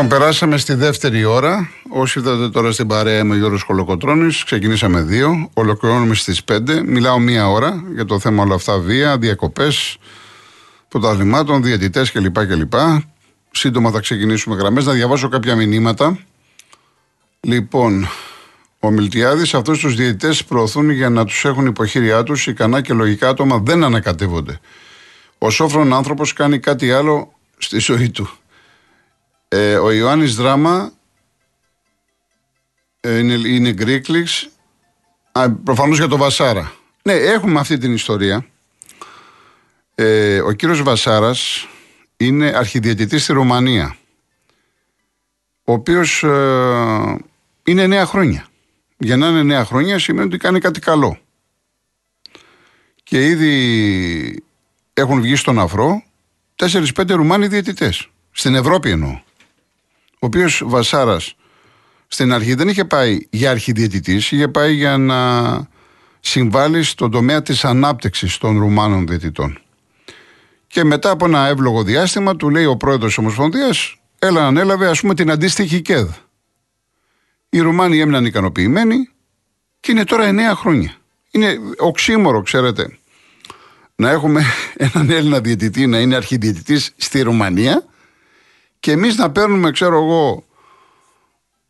Λοιπόν, περάσαμε στη δεύτερη ώρα. Όσοι είδατε τώρα στην παρέα με Γιώργος Κολοκοτρόνη, ξεκινήσαμε δύο. Ολοκληρώνουμε στις πέντε. Μιλάω μία ώρα για το θέμα όλα αυτά. Βία, διακοπές, πρωταθλημάτων, διαιτητές κλπ. κλπ. Σύντομα θα ξεκινήσουμε γραμμές. Να διαβάσω κάποια μηνύματα. Λοιπόν, ο Μιλτιάδης αυτούς τους διαιτητές προωθούν για να τους έχουν υποχείριά τους. Ικανά και λογικά άτομα δεν ανακατεύονται. Ο σόφρον άνθρωπος κάνει κάτι άλλο στη ζωή του. Ε, ο Ιωάννης Δράμα ε, είναι, είναι Γκρίκλιξ. Προφανώς για τον Βασάρα. Ναι, έχουμε αυτή την ιστορία. Ε, ο κύριος Βασάρας είναι αρχιδιαιτητής στη Ρουμανία. Ο οποίος ε, είναι νέα χρόνια. Για να είναι νέα χρόνια σημαίνει ότι κάνει κάτι καλό. Και ήδη έχουν βγει στον αφρό 4-5 Ρουμάνοι διαιτητές. Στην Ευρώπη εννοώ ο οποίος Βασάρας στην αρχή δεν είχε πάει για αρχιδιαιτητής, είχε πάει για να συμβάλλει στον τομέα της ανάπτυξης των Ρουμάνων διαιτητών. Και μετά από ένα εύλογο διάστημα του λέει ο πρόεδρος της Ομοσπονδίας, έλα να ανέλαβε ας πούμε την αντίστοιχη ΚΕΔ. Οι Ρουμάνοι έμειναν ικανοποιημένοι και είναι τώρα 9 χρόνια. Είναι οξύμωρο, ξέρετε, να έχουμε έναν Έλληνα διαιτητή να είναι αρχιδιαιτητής στη Ρουμανία και εμείς να παίρνουμε, ξέρω εγώ,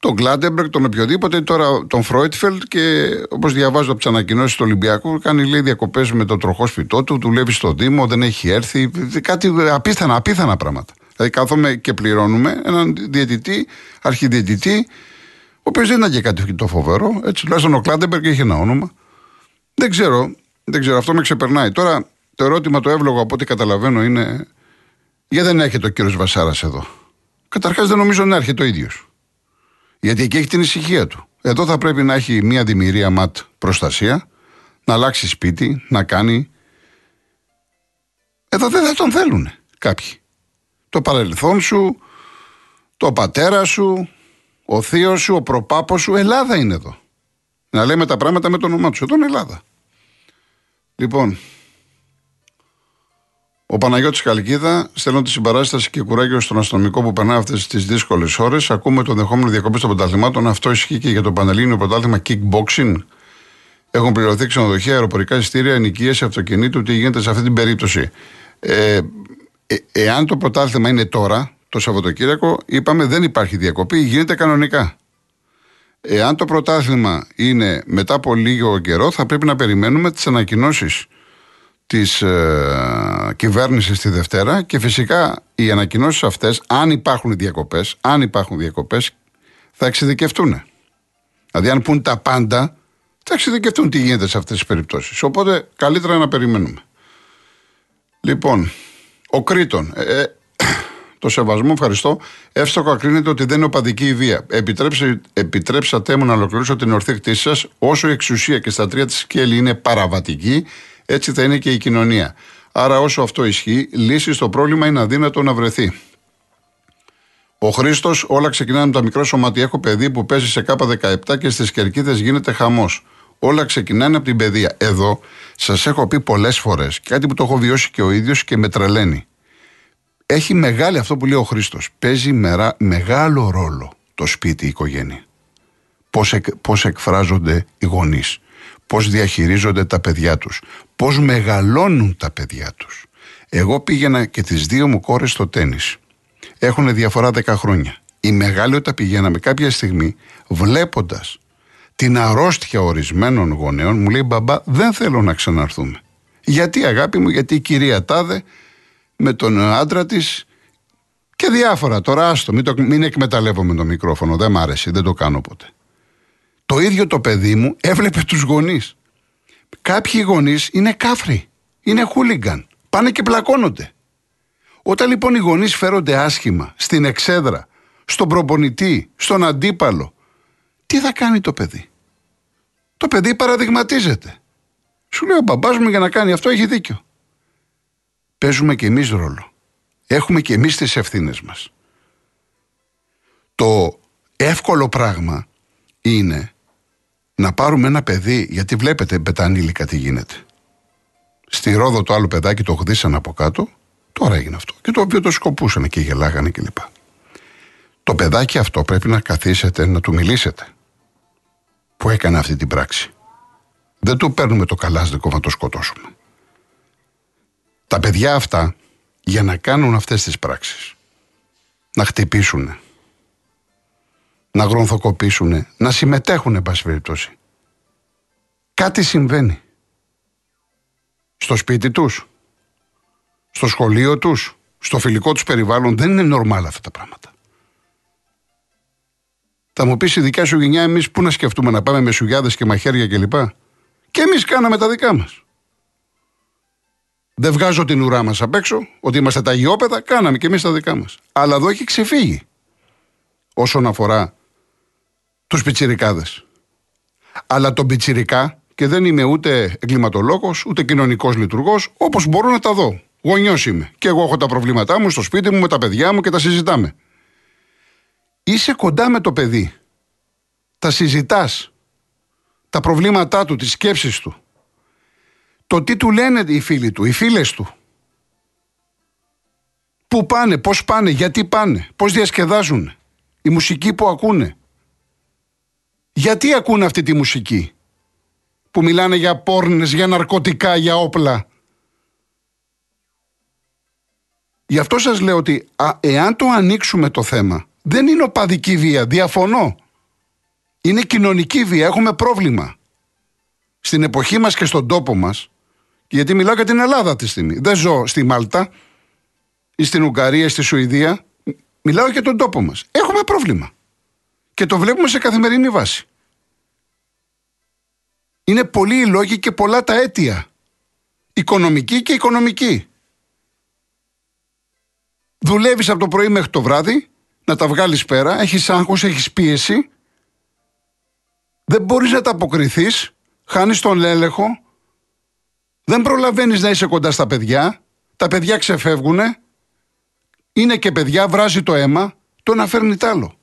τον Κλάτενμπεργκ, τον οποιοδήποτε, τώρα τον Φρόιτφελτ και όπως διαβάζω από τις ανακοινώσεις του Ολυμπιακού, κάνει λέει διακοπές με το τροχόσπιτό του, δουλεύει στο Δήμο, δεν έχει έρθει. Κάτι απίθανα, απίθανα πράγματα. Δηλαδή, κάθομαι και πληρώνουμε έναν διαιτητή, αρχιδιαιτητή, ο οποίος δεν ήταν και κάτι το φοβερό. Έτσι, τουλάχιστον ο Κλάντεμπεργκ είχε ένα όνομα. Δεν ξέρω, δεν ξέρω, αυτό με ξεπερνάει. Τώρα, το ερώτημα το εύλογο από ό,τι καταλαβαίνω είναι γιατί δεν έρχεται ο κύριος Βασάρας εδώ. Καταρχάς δεν νομίζω να έρχεται ο ίδιος. Γιατί εκεί έχει την ησυχία του. Εδώ θα πρέπει να έχει μια δημιουργία ματ προστασία, να αλλάξει σπίτι, να κάνει. Εδώ δεν θα τον θέλουν κάποιοι. Το παρελθόν σου, το πατέρα σου, ο θείος σου, ο προπάπος σου, Ελλάδα είναι εδώ. Να λέμε τα πράγματα με το όνομά τους. Εδώ είναι Ελλάδα. Λοιπόν, ο Παναγιώτης Καλκίδα, στέλνω τη συμπαράσταση και κουράγιο στον αστυνομικό που περνά αυτές τις δύσκολες ώρες. Ακούμε το δεχόμενο διακοπή των πρωταθλημάτων. Αυτό ισχύει και για το Πανελλήνιο Πρωτάθλημα Kickboxing. Έχουν πληρωθεί ξενοδοχεία, αεροπορικά εισιτήρια, ενοικίαση αυτοκινήτου. Τι γίνεται σε αυτή την περίπτωση. Ε, ε, εάν το πρωτάθλημα είναι τώρα, το Σαββατοκύριακο, είπαμε δεν υπάρχει διακοπή, γίνεται κανονικά. Εάν το πρωτάθλημα είναι μετά από λίγο καιρό, θα πρέπει να περιμένουμε τις ανακοινώσεις της ε, κυβέρνησης τη Δευτέρα και φυσικά οι ανακοινώσεις αυτές, αν υπάρχουν διακοπές, αν υπάρχουν διακοπές, θα εξειδικευτούν. Δηλαδή αν πούν τα πάντα, θα εξειδικευτούν τι γίνεται σε αυτές τις περιπτώσεις. Οπότε καλύτερα να περιμένουμε. Λοιπόν, ο Κρήτον, ε, ε το σεβασμό, ευχαριστώ. Εύστοχο ακρίνεται ότι δεν είναι οπαδική η βία. επιτρέψατε μου να ολοκληρώσω την ορθή κτήση σας. Όσο η εξουσία και στα τρία της σκέλη είναι παραβατική, έτσι θα είναι και η κοινωνία. Άρα, όσο αυτό ισχύει, λύση στο πρόβλημα είναι αδύνατο να βρεθεί. Ο Χρήστος, όλα ξεκινάνε με τα μικρό σωματιό. Έχω παιδί που παίζει σε ΚΑΠΑ 17 και στις κερκίδες γίνεται χαμός. Όλα ξεκινάνε από την παιδεία. Εδώ σας έχω πει πολλές φορές και κάτι που το έχω βιώσει και ο ίδιος και με τρελαίνει. Έχει μεγάλη αυτό που λέει ο Χρήστος. Παίζει μεγάλο ρόλο το σπίτι, η οικογένεια. Πώς εκφράζονται οι γονείς πώς διαχειρίζονται τα παιδιά τους, πώς μεγαλώνουν τα παιδιά τους. Εγώ πήγαινα και τις δύο μου κόρες στο τένις. Έχουν διαφορά 10 χρόνια. Η μεγάλη όταν πηγαίναμε κάποια στιγμή βλέποντας την αρρώστια ορισμένων γονέων μου λέει μπαμπά δεν θέλω να ξαναρθούμε. Γιατί αγάπη μου, γιατί η κυρία Τάδε με τον άντρα της και διάφορα. Τώρα άστο, μην, το, μην εκμεταλλεύομαι το μικρόφωνο, δεν μ' άρεσε, δεν το κάνω ποτέ. Το ίδιο το παιδί μου έβλεπε τους γονείς. Κάποιοι γονείς είναι κάφροι, είναι χούλιγκαν, πάνε και πλακώνονται. Όταν λοιπόν οι γονείς φέρονται άσχημα στην εξέδρα, στον προπονητή, στον αντίπαλο, τι θα κάνει το παιδί; Το παιδί παραδειγματίζεται. Σου λέει ο μπαμπάς μου για να κάνει αυτό έχει δίκιο. Παίζουμε και εμείς ρόλο. Έχουμε και εμείς τις ευθύνες μας. Το εύκολο πράγμα είναι να πάρουμε ένα παιδί, γιατί βλέπετε πετανήλικα τι γίνεται. Στη Ρόδο το άλλο παιδάκι το χδίσαν από κάτω, τώρα έγινε αυτό. Και το οποίο το σκοπούσαν και γελάγανε κλπ. Το παιδάκι αυτό πρέπει να καθίσετε να του μιλήσετε. Που έκανε αυτή την πράξη. Δεν του παίρνουμε το καλάσδικο να το σκοτώσουμε. Τα παιδιά αυτά για να κάνουν αυτές τις πράξεις να χτυπήσουν να γρονθοκοπήσουν να συμμετέχουν εν πάση περιπτώσει κάτι συμβαίνει στο σπίτι τους στο σχολείο τους στο φιλικό τους περιβάλλον δεν είναι νορμάλ αυτά τα πράγματα θα μου πεις η δικιά σου γενιά, εμείς πού να σκεφτούμε να πάμε με σουγιάδες και μαχαίρια κλπ. Και, και εμείς κάναμε τα δικά μας. Δεν βγάζω την ουρά μας απ' έξω, ότι είμαστε τα γεώπεδα, κάναμε και εμείς τα δικά μας. Αλλά εδώ έχει ξεφύγει όσον αφορά τους πιτσιρικάδες. Αλλά τον πιτσιρικά, και δεν είμαι ούτε εγκληματολόγος, ούτε κοινωνικός λειτουργός, όπως μπορώ να τα δω. Γονιός είμαι. Και εγώ έχω τα προβλήματά μου στο σπίτι μου με τα παιδιά μου και τα συζητάμε. Είσαι κοντά με το παιδί. Τα συζητάς. Τα προβλήματά του, τις σκέψεις του. Το τι του λένε οι φίλοι του, οι φίλες του. Πού πάνε, πώς πάνε, γιατί πάνε, πώς διασκεδάζουν. Η μουσική που ακούνε. Γιατί ακούνε αυτή τη μουσική; Που μιλάνε για πόρνες, για ναρκωτικά, για όπλα. Γι' αυτό σας λέω ότι εάν το ανοίξουμε το θέμα δεν είναι οπαδική βία. Διαφωνώ. Είναι κοινωνική βία. Έχουμε πρόβλημα. Στην εποχή μας και στον τόπο μας, γιατί μιλάω για την Ελλάδα τη στιγμή. Δεν ζω στη Μάλτα ή στην Ουγγαρία ή στη Σουηδία. Μιλάω για τον τόπο μας. Έχουμε πρόβλημα. Και το βλέπουμε σε καθημερινή βάση. Είναι πολλοί οι λόγοι και πολλά τα αίτια. Οικονομική και οικονομική. Δουλεύεις από το πρωί μέχρι το βράδυ να τα βγάλεις πέρα, έχεις άγχος, έχεις πίεση, δεν μπορείς να τα αποκριθείς, χάνεις τον έλεγχο, δεν προλαβαίνεις να είσαι κοντά στα παιδιά, τα παιδιά ξεφεύγουνε, είναι και παιδιά, βράζει το αίμα, το να φέρνει τ' άλλο.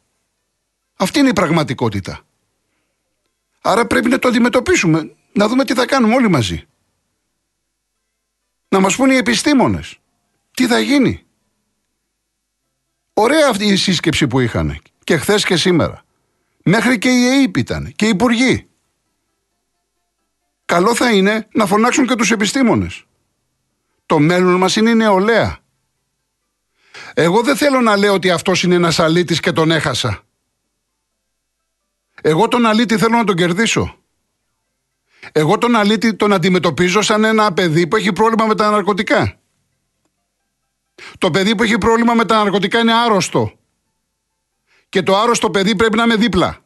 Αυτή είναι η πραγματικότητα. Άρα πρέπει να το αντιμετωπίσουμε, να δούμε τι θα κάνουμε όλοι μαζί. Να μας πούνε οι επιστήμονες τι θα γίνει. Ωραία αυτή η σύσκεψη που είχαν και χθες και σήμερα. Μέχρι και οι ΕΕΠ ήταν και οι υπουργοί. Καλό θα είναι να φωνάξουν και τους επιστήμονες. Το μέλλον μας είναι η νεολαία. Εγώ δεν θέλω να λέω ότι αυτός είναι ένας αλήτης και τον έχασα. Εγώ τον αλήτη θέλω να τον κερδίσω. Εγώ τον αλήτη τον αντιμετωπίζω σαν ένα παιδί που έχει πρόβλημα με τα ναρκωτικά. Το παιδί που έχει πρόβλημα με τα ναρκωτικά είναι άρρωστο. Και το άρρωστο παιδί πρέπει να είναι δίπλα.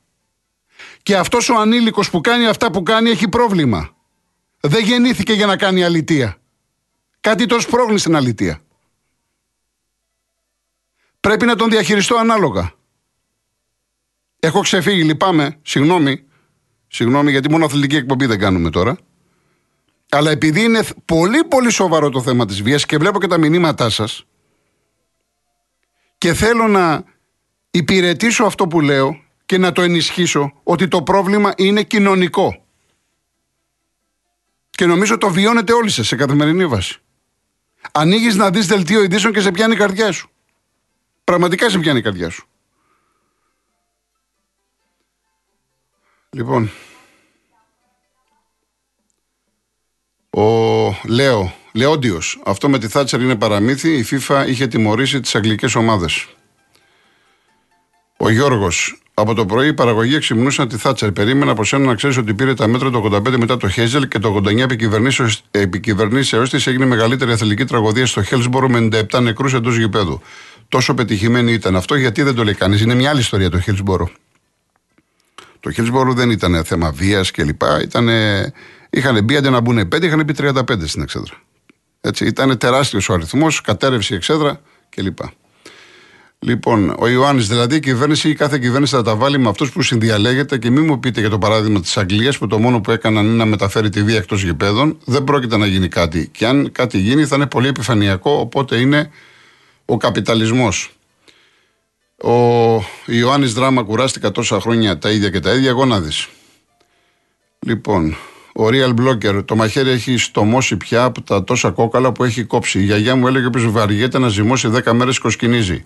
Και αυτός ο ανήλικος που κάνει αυτά που κάνει έχει πρόβλημα. Δεν γεννήθηκε για να κάνει αλητεία. Κάτι το σπρώχνει στην αλητεία. Πρέπει να τον διαχειριστώ ανάλογα. Έχω ξεφύγει, λυπάμαι, συγγνώμη. Συγγνώμη γιατί μόνο αθλητική εκπομπή δεν κάνουμε τώρα. Αλλά επειδή είναι πολύ πολύ σοβαρό το θέμα της βίας και βλέπω και τα μηνύματά σας και θέλω να υπηρετήσω αυτό που λέω και να το ενισχύσω ότι το πρόβλημα είναι κοινωνικό. Και νομίζω το βιώνετε όλοι σας σε καθημερινή βάση. Ανοίγεις να δεις δελτίο ειδήσεων και σε πιάνει η καρδιά σου. Πραγματικά σε πιάνει η καρδιά σου. Λοιπόν, Ο Λέο, Λεόντιο. Αυτό με τη Θάτσερ είναι παραμύθι. Η FIFA είχε τιμωρήσει τις αγγλικές ομάδες. Ο Γιώργος. Από το πρωί οι παραγωγοί εξυμνούσαν τη Θάτσερ. Περίμενα από σένα να ξέρεις ότι πήρε τα μέτρα το 85 μετά το Χέζελ και το 89 επικυβερνήσεω της έγινε μεγαλύτερη αθλητική τραγωδία στο Χέλσμπορο με 97 νεκρούς εντός γηπέδου. Τόσο πετυχημένη ήταν αυτό, γιατί δεν το λέει κανείς. Είναι μια άλλη ιστορία το Χέλσμπορο. Το Χέλσμπορο δεν ήταν θέμα βίας κλπ. Ήταν Είχαν μπει αντί να μπουν 5, είχαν μπει 35 στην εξέδρα. Έτσι, ήταν τεράστιος ο αριθμός, κατέρευσε η εξέδρα κλπ. Λοιπόν, ο Ιωάννης, δηλαδή η κυβέρνηση ή κάθε κυβέρνηση θα τα βάλει με αυτούς που συνδιαλέγεται και μην μου πείτε για το παράδειγμα της Αγγλίας που το μόνο που έκαναν είναι να μεταφέρει τη βία εκτός γηπέδων. Δεν πρόκειται να γίνει κάτι. Και αν κάτι γίνει θα είναι πολύ επιφανειακό, οπότε είναι ο καπιταλισμός. Ο Ιωάννης Δράμα κουράστηκα τόσα χρόνια τα ίδια και τα ίδια, εγώ να δεις. Λοιπόν, ο Real Blocker. Το μαχαίρι έχει στομώσει πια από τα τόσα κόκαλα που έχει κόψει. Η γιαγιά μου έλεγε πω βαριέται να ζυμώσει 10 μέρες κοσκινίζει.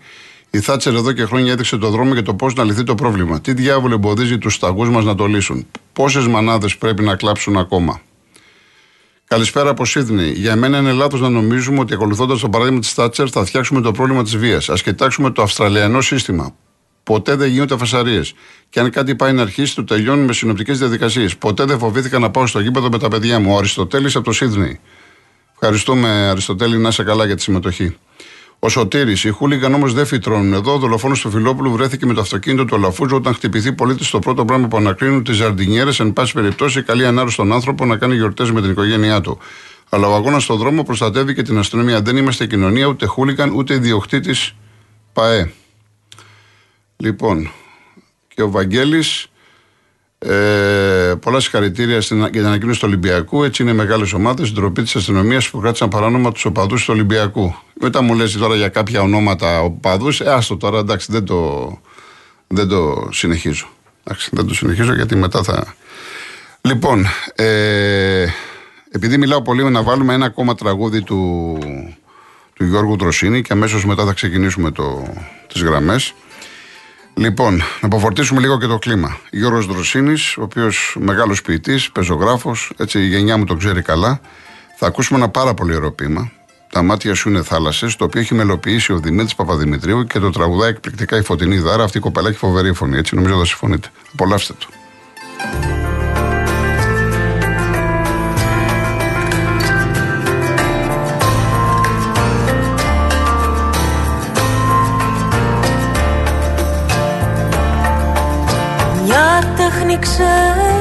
Η Θάτσερ εδώ και χρόνια έδειξε το δρόμο για το πώς να λυθεί το πρόβλημα. Τι διάβολο εμποδίζει τους σταγούς μας να το λύσουν. Πόσες μανάδες πρέπει να κλάψουν ακόμα. Καλησπέρα από Σίδνey. Για μένα είναι λάθος να νομίζουμε ότι ακολουθώντας το παράδειγμα της Θάτσερ θα φτιάξουμε το πρόβλημα της βίας. Α κοιτάξουμε το Αυστραλιανό σύστημα. Ποτέ δεν γίνονται φασαρίες. Και αν κάτι πάει να αρχίσει, το τελειώνουν με συνοπτικές διαδικασίες. Ποτέ δεν φοβήθηκα να πάω στο γήπεδο με τα παιδιά μου. Ο Αριστοτέλης από το Σίδνey. Ευχαριστούμε, Αριστοτέλη, να είσαι καλά για τη συμμετοχή. Ο Σωτήρης, οι χούλιγκαν όμως δεν φυτρώνουν εδώ. Ο δολοφόνος του Φιλόπουλου βρέθηκε με το αυτοκίνητο του Αλαφούζου όταν χτυπηθεί πολίτης στο πρώτο πράγμα που ανακρίνουν τις ζαρντινιέρες. Εν πάση περιπτώσει, καλή ανάρρωση στον άνθρωπο να κάνει γιορτές με την οικογένειά του. Αλλά ο αγώνας στον δρόμο προστατεύει και την αστυνομία. Δεν είμαστε κοινωνία, ούτε χούλιγκαν, ούτε ιδιοκτήτης ΠαΕ. Λοιπόν, και ο Βαγγέλης ε, πολλά συγχαρητήρια στην, για την ανακοίνωση του Ολυμπιακού. Έτσι είναι μεγάλες ομάδες. Ντροπή της αστυνομίας που κράτησαν παράνομα τους οπαδούς του Ολυμπιακού. Μετά μου λες τώρα για κάποια ονόματα οπαδούς. Ε, άστο τώρα, εντάξει, δεν το, δεν το συνεχίζω. Εντάξει, δεν το συνεχίζω γιατί μετά θα. Λοιπόν, ε, επειδή μιλάω πολύ να βάλουμε ένα ακόμα τραγούδι του, του Γιώργου Τροσίνη και αμέσως μετά θα ξεκινήσουμε τις γραμμές. Λοιπόν, να αποφορτήσουμε λίγο και το κλίμα. Γιώργος Δροσίνης, ο οποίος μεγάλος ποιητής, πεζογράφος, έτσι η γενιά μου το ξέρει καλά. Θα ακούσουμε ένα πάρα πολύ ωραίο ποίημα. Τα μάτια σου είναι θάλασσες, το οποίο έχει μελοποιήσει ο Δημήτρης Παπαδημητρίου και το τραγουδάει εκπληκτικά η φωτεινή δάρα. Αυτή η κοπελά έχει φοβερή φωνή, έτσι νομίζω θα συμφωνείτε. Απολαύστε το. Ξέρω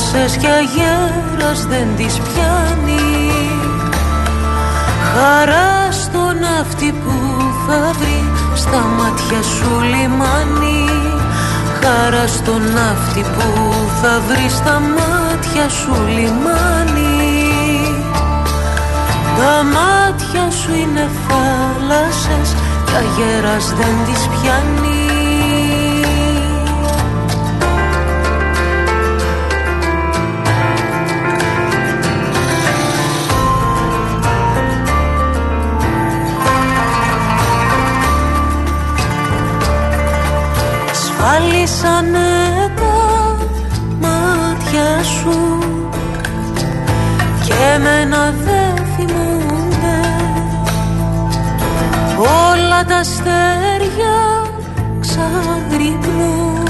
θάλασσες και αγέρας δεν τις πιάνει. Χαρά στον αυτή που θα βρει στα μάτια σου λιμάνι. Χαρά στον αυτή που θα βρει στα μάτια σου λιμάνι. Τα μάτια σου είναι θάλασσες και αγέρας δεν τις πιάνει Σβάλισανε τα μάτια σου. Και εμένα δεν θυμούνται όλα τα αστέρια ξαγρυπνούν.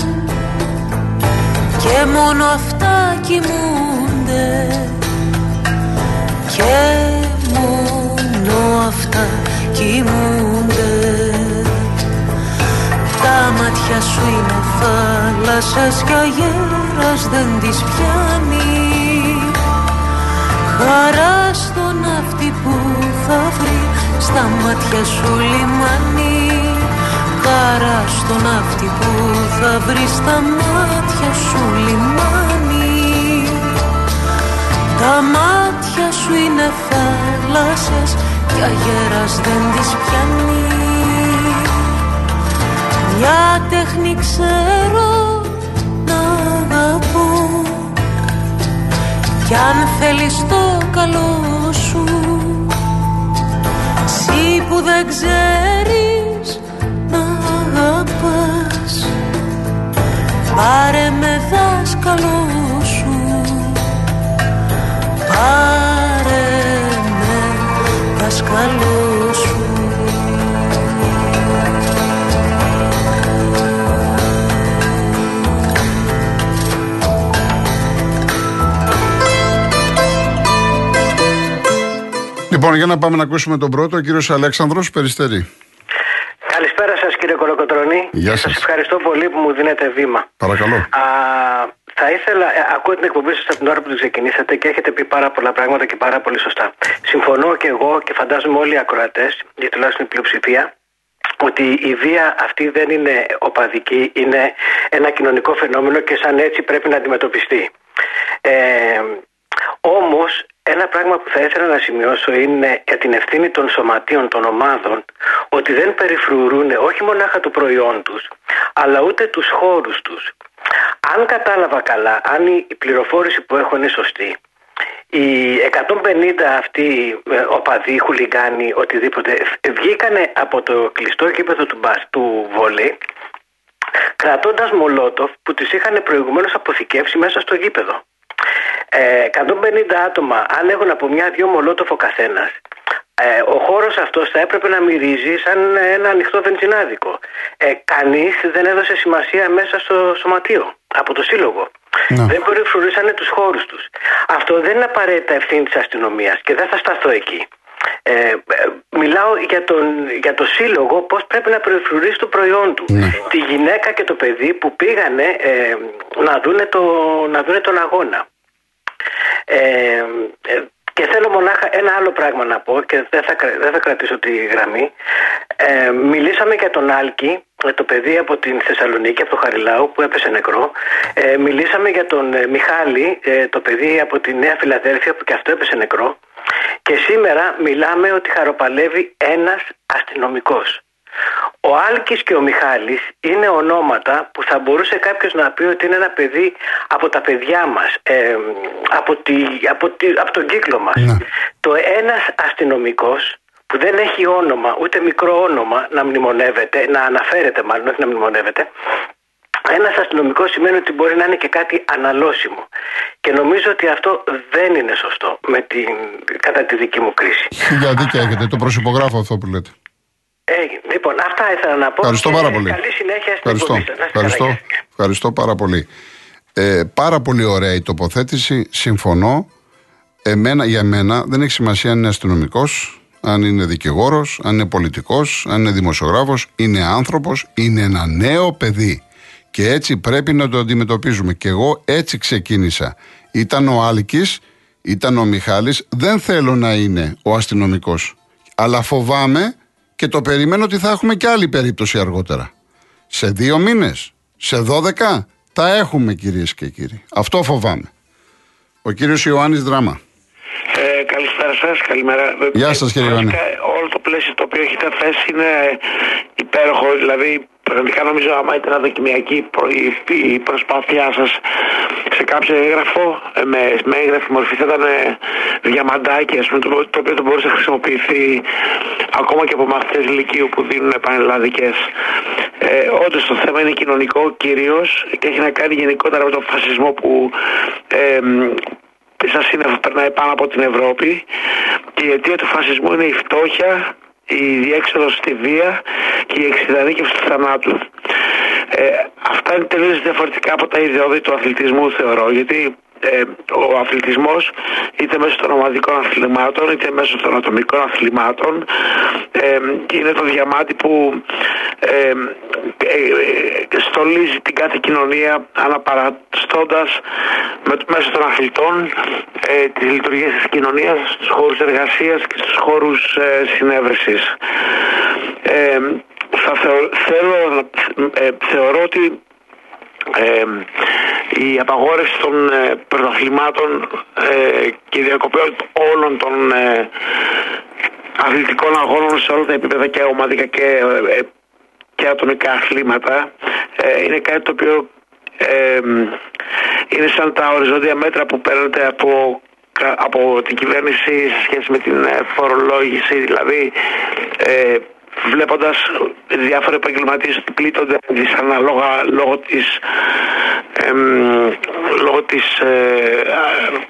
Και μόνο αυτά κοιμούνται μάτια σου είναι θάλασσας και αγέρας δεν τις πιάνει. Χαράς στον αυτή που θα βρει στα μάτια σου λιμάνι. Χαράς στον αυτή που θα βρει στα μάτια σου λιμάνι. Τα μάτια σου είναι θάλασσας και αγέρας δεν τις πιάνει μια τέχνη ξέρω να αγαπώ. Κι αν θέλεις το καλό σου Εσύ που δεν ξέρεις να αγαπάς Πάρε με δάσκαλο σου. Πάρε με δάσκαλο Λοιπόν, για να πάμε να ακούσουμε τον πρώτο, ο κύριος Αλέξανδρος Περιστερή. Καλησπέρα σας, κύριε Κολοκοτρονή. Γεια σας. ευχαριστώ πολύ που μου δίνετε βήμα. Παρακαλώ. Α, θα ήθελα, ε, ακούω την εκπομπή σας από την ώρα που την ξεκινήσατε και έχετε πει πάρα πολλά πράγματα και πάρα πολύ σωστά. Συμφωνώ και εγώ και φαντάζομαι όλοι οι ακροατές, για τουλάχιστον η πλειοψηφία, ότι η βία αυτή δεν είναι οπαδική, είναι ένα κοινωνικό φαινόμενο και σαν έτσι πρέπει να αντιμετωπιστεί. Ε, όμως ένα πράγμα που θα ήθελα να σημειώσω είναι για την ευθύνη των σωματείων, των ομάδων, ότι δεν περιφρουρούν όχι μονάχα το προϊόν τους, αλλά ούτε τους χώρους τους. Αν κατάλαβα καλά, αν η πληροφόρηση που έχω είναι σωστή, οι 150 αυτοί ε, οπαδοί, χουλιγκάνοι, οτιδήποτε, βγήκανε από το κλειστό γήπεδο του, μπας, του βολή, κρατώντας μολότοφ που τις είχαν προηγουμένως αποθηκεύσει μέσα στο γήπεδο. 150 ε, άτομα, αν έχουν από μια-δυο μολότοφο καθένας, ε, ο χώρος αυτός θα έπρεπε να μυρίζει σαν ένα ανοιχτό βενζινάδικο. Ε, κανείς δεν έδωσε σημασία μέσα στο σωματείο, από το σύλλογο. Ναι. Δεν περιφρουρήσανε τους χώρους τους. Αυτό δεν είναι απαραίτητα ευθύνη της αστυνομίας και δεν θα σταθώ εκεί. Ε, ε, μιλάω για, τον, για το σύλλογο πώς πρέπει να περιφρουρήσει το προϊόν του. Ναι. Τη γυναίκα και το παιδί που πήγανε ε, να, δούνε το, να δούνε τον αγώνα. Ε, ε, και θέλω μονάχα ένα άλλο πράγμα να πω και δεν θα, δεν θα κρατήσω τη γραμμή. Ε, μιλήσαμε για τον Άλκη, το παιδί από την Θεσσαλονίκη, από το Χαριλάου που έπεσε νεκρό. Ε, μιλήσαμε για τον ε, Μιχάλη, το παιδί από τη Νέα Φιλαδέλφια που και αυτό έπεσε νεκρό. Και σήμερα μιλάμε ότι χαροπαλεύει ένας αστυνομικός. Ο Άλκης και ο Μιχάλης είναι ονόματα που θα μπορούσε κάποιος να πει ότι είναι ένα παιδί από τα παιδιά μας, ε, από, τη, από, τη, από τον κύκλο μας. Ναι. Το ένας αστυνομικός που δεν έχει όνομα, ούτε μικρό όνομα να μνημονεύεται, να αναφέρεται μάλλον, όχι να μνημονεύεται, ένας αστυνομικός σημαίνει ότι μπορεί να είναι και κάτι αναλώσιμο. Και νομίζω ότι αυτό δεν είναι σωστό με την, κατά τη δική μου κρίση. Για δίκαια έχετε, το προσυπογράφω αυτό που λέτε. Έγινε. Λοιπόν, αυτά ήθελα να πω. Ευχαριστώ πάρα πολύ. Καλή συνέχεια στην Ευχαριστώ. Ευχαριστώ. Ευχαριστώ πάρα πολύ. Ε, πάρα πολύ ωραία η τοποθέτηση. Συμφωνώ. Εμένα, για μένα δεν έχει σημασία αν είναι αστυνομικός, αν είναι δικηγόρος, αν είναι πολιτικός, αν είναι δημοσιογράφος. Είναι άνθρωπος, είναι ένα νέο παιδί. Και έτσι πρέπει να το αντιμετωπίζουμε. Και εγώ έτσι ξεκίνησα. Ήταν ο Άλκης, ήταν ο Μιχάλης. Δεν θέλω να είναι ο αστυνομικός. Αλλά φοβάμαι και το περιμένω ότι θα έχουμε και άλλη περίπτωση αργότερα. Σε δύο μήνες, σε δώδεκα, τα έχουμε κυρίες και κύριοι. Αυτό φοβάμαι. Ο κύριος Ιωάννης Δράμα. Ε, καλησπέρα σας, καλημέρα. Γεια σας κύριε Ιωάννη. Όλο το πλαίσιο το οποίο έχετε θέσει είναι υπέροχο. Δηλαδή Πραγματικά νομίζω άμα ήταν αδοκιμιακή η προσπάθειά σας σε κάποιο έγγραφο, ε, με, με έγγραφη μορφή θα ήταν ε, διαμαντάκι, ας πούμε, το, το οποίο θα μπορούσε να χρησιμοποιηθεί ακόμα και από μαθητές λυκείου που δίνουν πανελλαδικές. Ε, Όντως το θέμα είναι κοινωνικό κυρίως και έχει να κάνει γενικότερα με τον φασισμό που ε, σαν σύννεφο περνάει πάνω από την Ευρώπη και η αιτία του φασισμού είναι η φτώχεια, η διέξοδος στη βία και η εξειδανίκευση του θανάτους. Ε, αυτά είναι τελείως διαφορετικά από τα ιδεώδη του αθλητισμού θεωρώ γιατί ε, ο αθλητισμός είτε μέσω των ομαδικών αθλημάτων είτε μέσω των ατομικών αθλημάτων ε, είναι το διαμάτι που ε, ε, στολίζει την κάθε κοινωνία αναπαρατώντας με, μέσω των αθλητών ε, τις λειτουργίες της κοινωνίας στους χώρους εργασίας και στους χώρους ε, συνέβρεσης. Ε, θα θέλω, ε, θεωρώ ότι ε, η απαγόρευση των ε, πρωταθλημάτων ε, και η διακοπή όλων των ε, αθλητικών αγώνων σε όλα τα επίπεδα και ομαδικά και, ε, και ατομικά αθλήματα είναι κάτι το οποίο είναι σαν τα οριζόντια μέτρα που παίρνονται από από την κυβέρνηση σε σχέση με την φορολόγηση δηλαδή βλέποντας διάφοροι επαγγελματίες ότι πλήττονται δυσαναλόγα λόγω της λόγω της ε,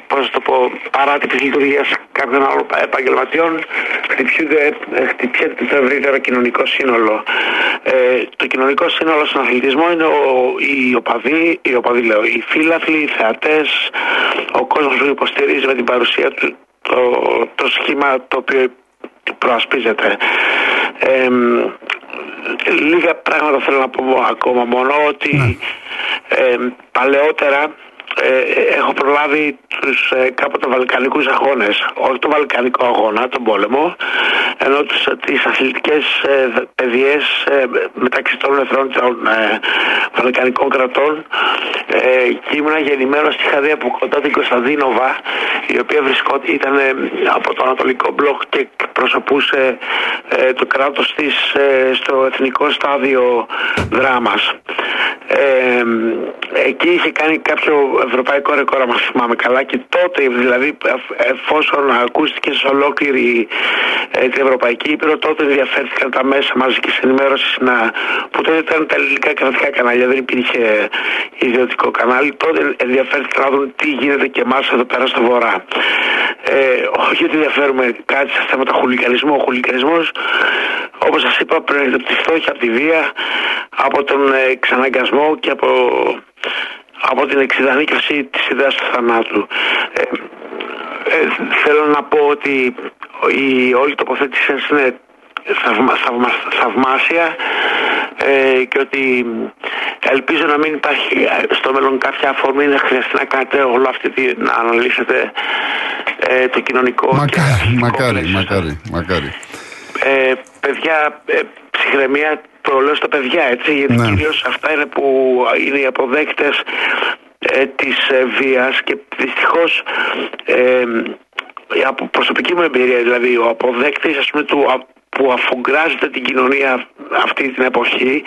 πώς το πω, παράτυπης λειτουργίας κάποιων άλλων επαγγελματιών χτυπιούνται, χτυπιέται το ευρύτερο κοινωνικό σύνολο. Ε, το κοινωνικό σύνολο στον αθλητισμό είναι ο, οι οπαδοί, οι οπαδοί λέω, οι φίλαθλοι, οι θεατές, ο κόσμος που υποστηρίζει με την παρουσία του το, το σχήμα το οποίο προασπίζεται. Ε, λίγα πράγματα θέλω να πω ακόμα μόνο ότι ναι. παλαιότερα ε, έχω προλάβει τους ε, κάποτε βαλκανικούς αγώνες, όχι το βαλκανικό αγώνα, τον πόλεμο, ενώ τις, τις αθλητικές ε, παιδιές ε, μεταξύ των εθνών των ε, βαλκανικών κρατών ε, και ήμουν γεννημένο στη Χαδία από κοντά την Κωνσταντίνοβα η οποία βρισκόταν, ήταν ε, από το Ανατολικό Μπλοκ και προσωπούσε ε, το κράτος της ε, στο εθνικό στάδιο δράμας. Ε, εκεί είχε κάνει κάποιο ευρωπαϊκό ρεκόρ, αν θυμάμαι καλά, και τότε, δηλαδή, εφόσον ακούστηκε σε ολόκληρη ε, την Ευρωπαϊκή Ήπειρο, τότε ενδιαφέρθηκαν τα μέσα μαζικής ενημέρωσης που τότε ήταν τα ελληνικά κρατικά κανάλια, δεν υπήρχε ιδιωτικό κανάλι. Τότε ενδιαφέρθηκαν να δουν τι γίνεται και εμάς εδώ πέρα στο Βορρά. Ε, όχι ότι ενδιαφέρουμε κάτι σε θέματα χουλικανισμού. Ο χουλικανισμός, όπως σας είπα, προέρχεται από τη φτώχεια, από τη βία, από τον ε, εξαναγκασμό και από, από την εξειδανίκευση της ιδέας του θανάτου. Ε, ε, θέλω να πω ότι η όλη τοποθέτηση είναι θαυμα, θαυμα, θαυμάσια ε, και ότι ελπίζω να μην υπάρχει στο μέλλον κάποια αφορμή να χρειαστεί να κάνετε όλο αυτή να αναλύσετε ε, το κοινωνικό μακάρι, μακάρι, μακάρι, μακάρι. Ε, παιδιά, ε, ψυχραιμία το λέω στα παιδιά έτσι γιατί ναι. κυρίως αυτά είναι που είναι οι αποδέκτες ε, της ε, βίας και δυστυχώς ε, από προσωπική μου εμπειρία δηλαδή ο αποδέκτης ας πούμε του που αφουγκράζεται την κοινωνία αυτή την εποχή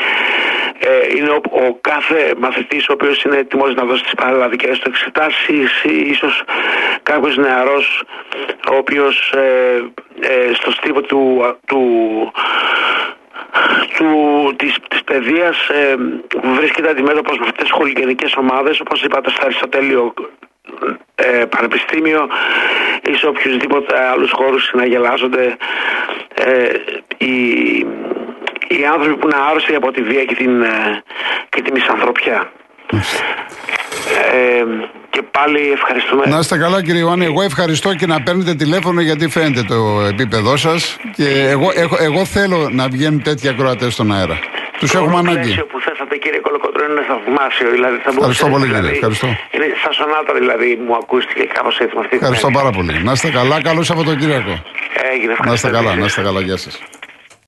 ε, είναι ο, ο κάθε μαθητής ο οποίος είναι έτοιμος να δώσει τις παραλλαδικές του εξετάσεις ή ίσως κάποιος νεαρός ο οποίος ε, ε, στο στίβο του, του του, της, της παιδείας ε, βρίσκεται αντιμέτωπος με αυτές τις χολιγενικές ομάδες όπως είπατε στα Αριστοτέλειο ε, πανεπιστήμιο ή σε οποιουσδήποτε άλλους χώρους συναγελάζονται ε, οι, οι άνθρωποι που είναι άρρωστοι από τη βία και την, ε, και τη μισανθρωπιά. Ε, και πάλι ευχαριστούμε. Να είστε καλά κύριε Ιωάννη. Εγώ ευχαριστώ και να παίρνετε τηλέφωνο γιατί φαίνεται το επίπεδό σας. Και εγώ, εγώ, εγώ θέλω να βγαίνουν τέτοια κροατέ στον αέρα. Τους έχουμε ανάγκη. Το που θέσατε κύριε Κολοκοτρό είναι θαυμάσιο. Δηλαδή, θα ευχαριστώ πολύ δηλαδή, κύριε. Ευχαριστώ. Είναι σαν σονάτα δηλαδή μου ακούστηκε κάπως έτσι με αυτή Ευχαριστώ πάρα πολύ. Να είστε καλά. Καλό Σαββατοκύριακο. Έγινε, να είστε καλά. Να είστε καλά. Γεια σας.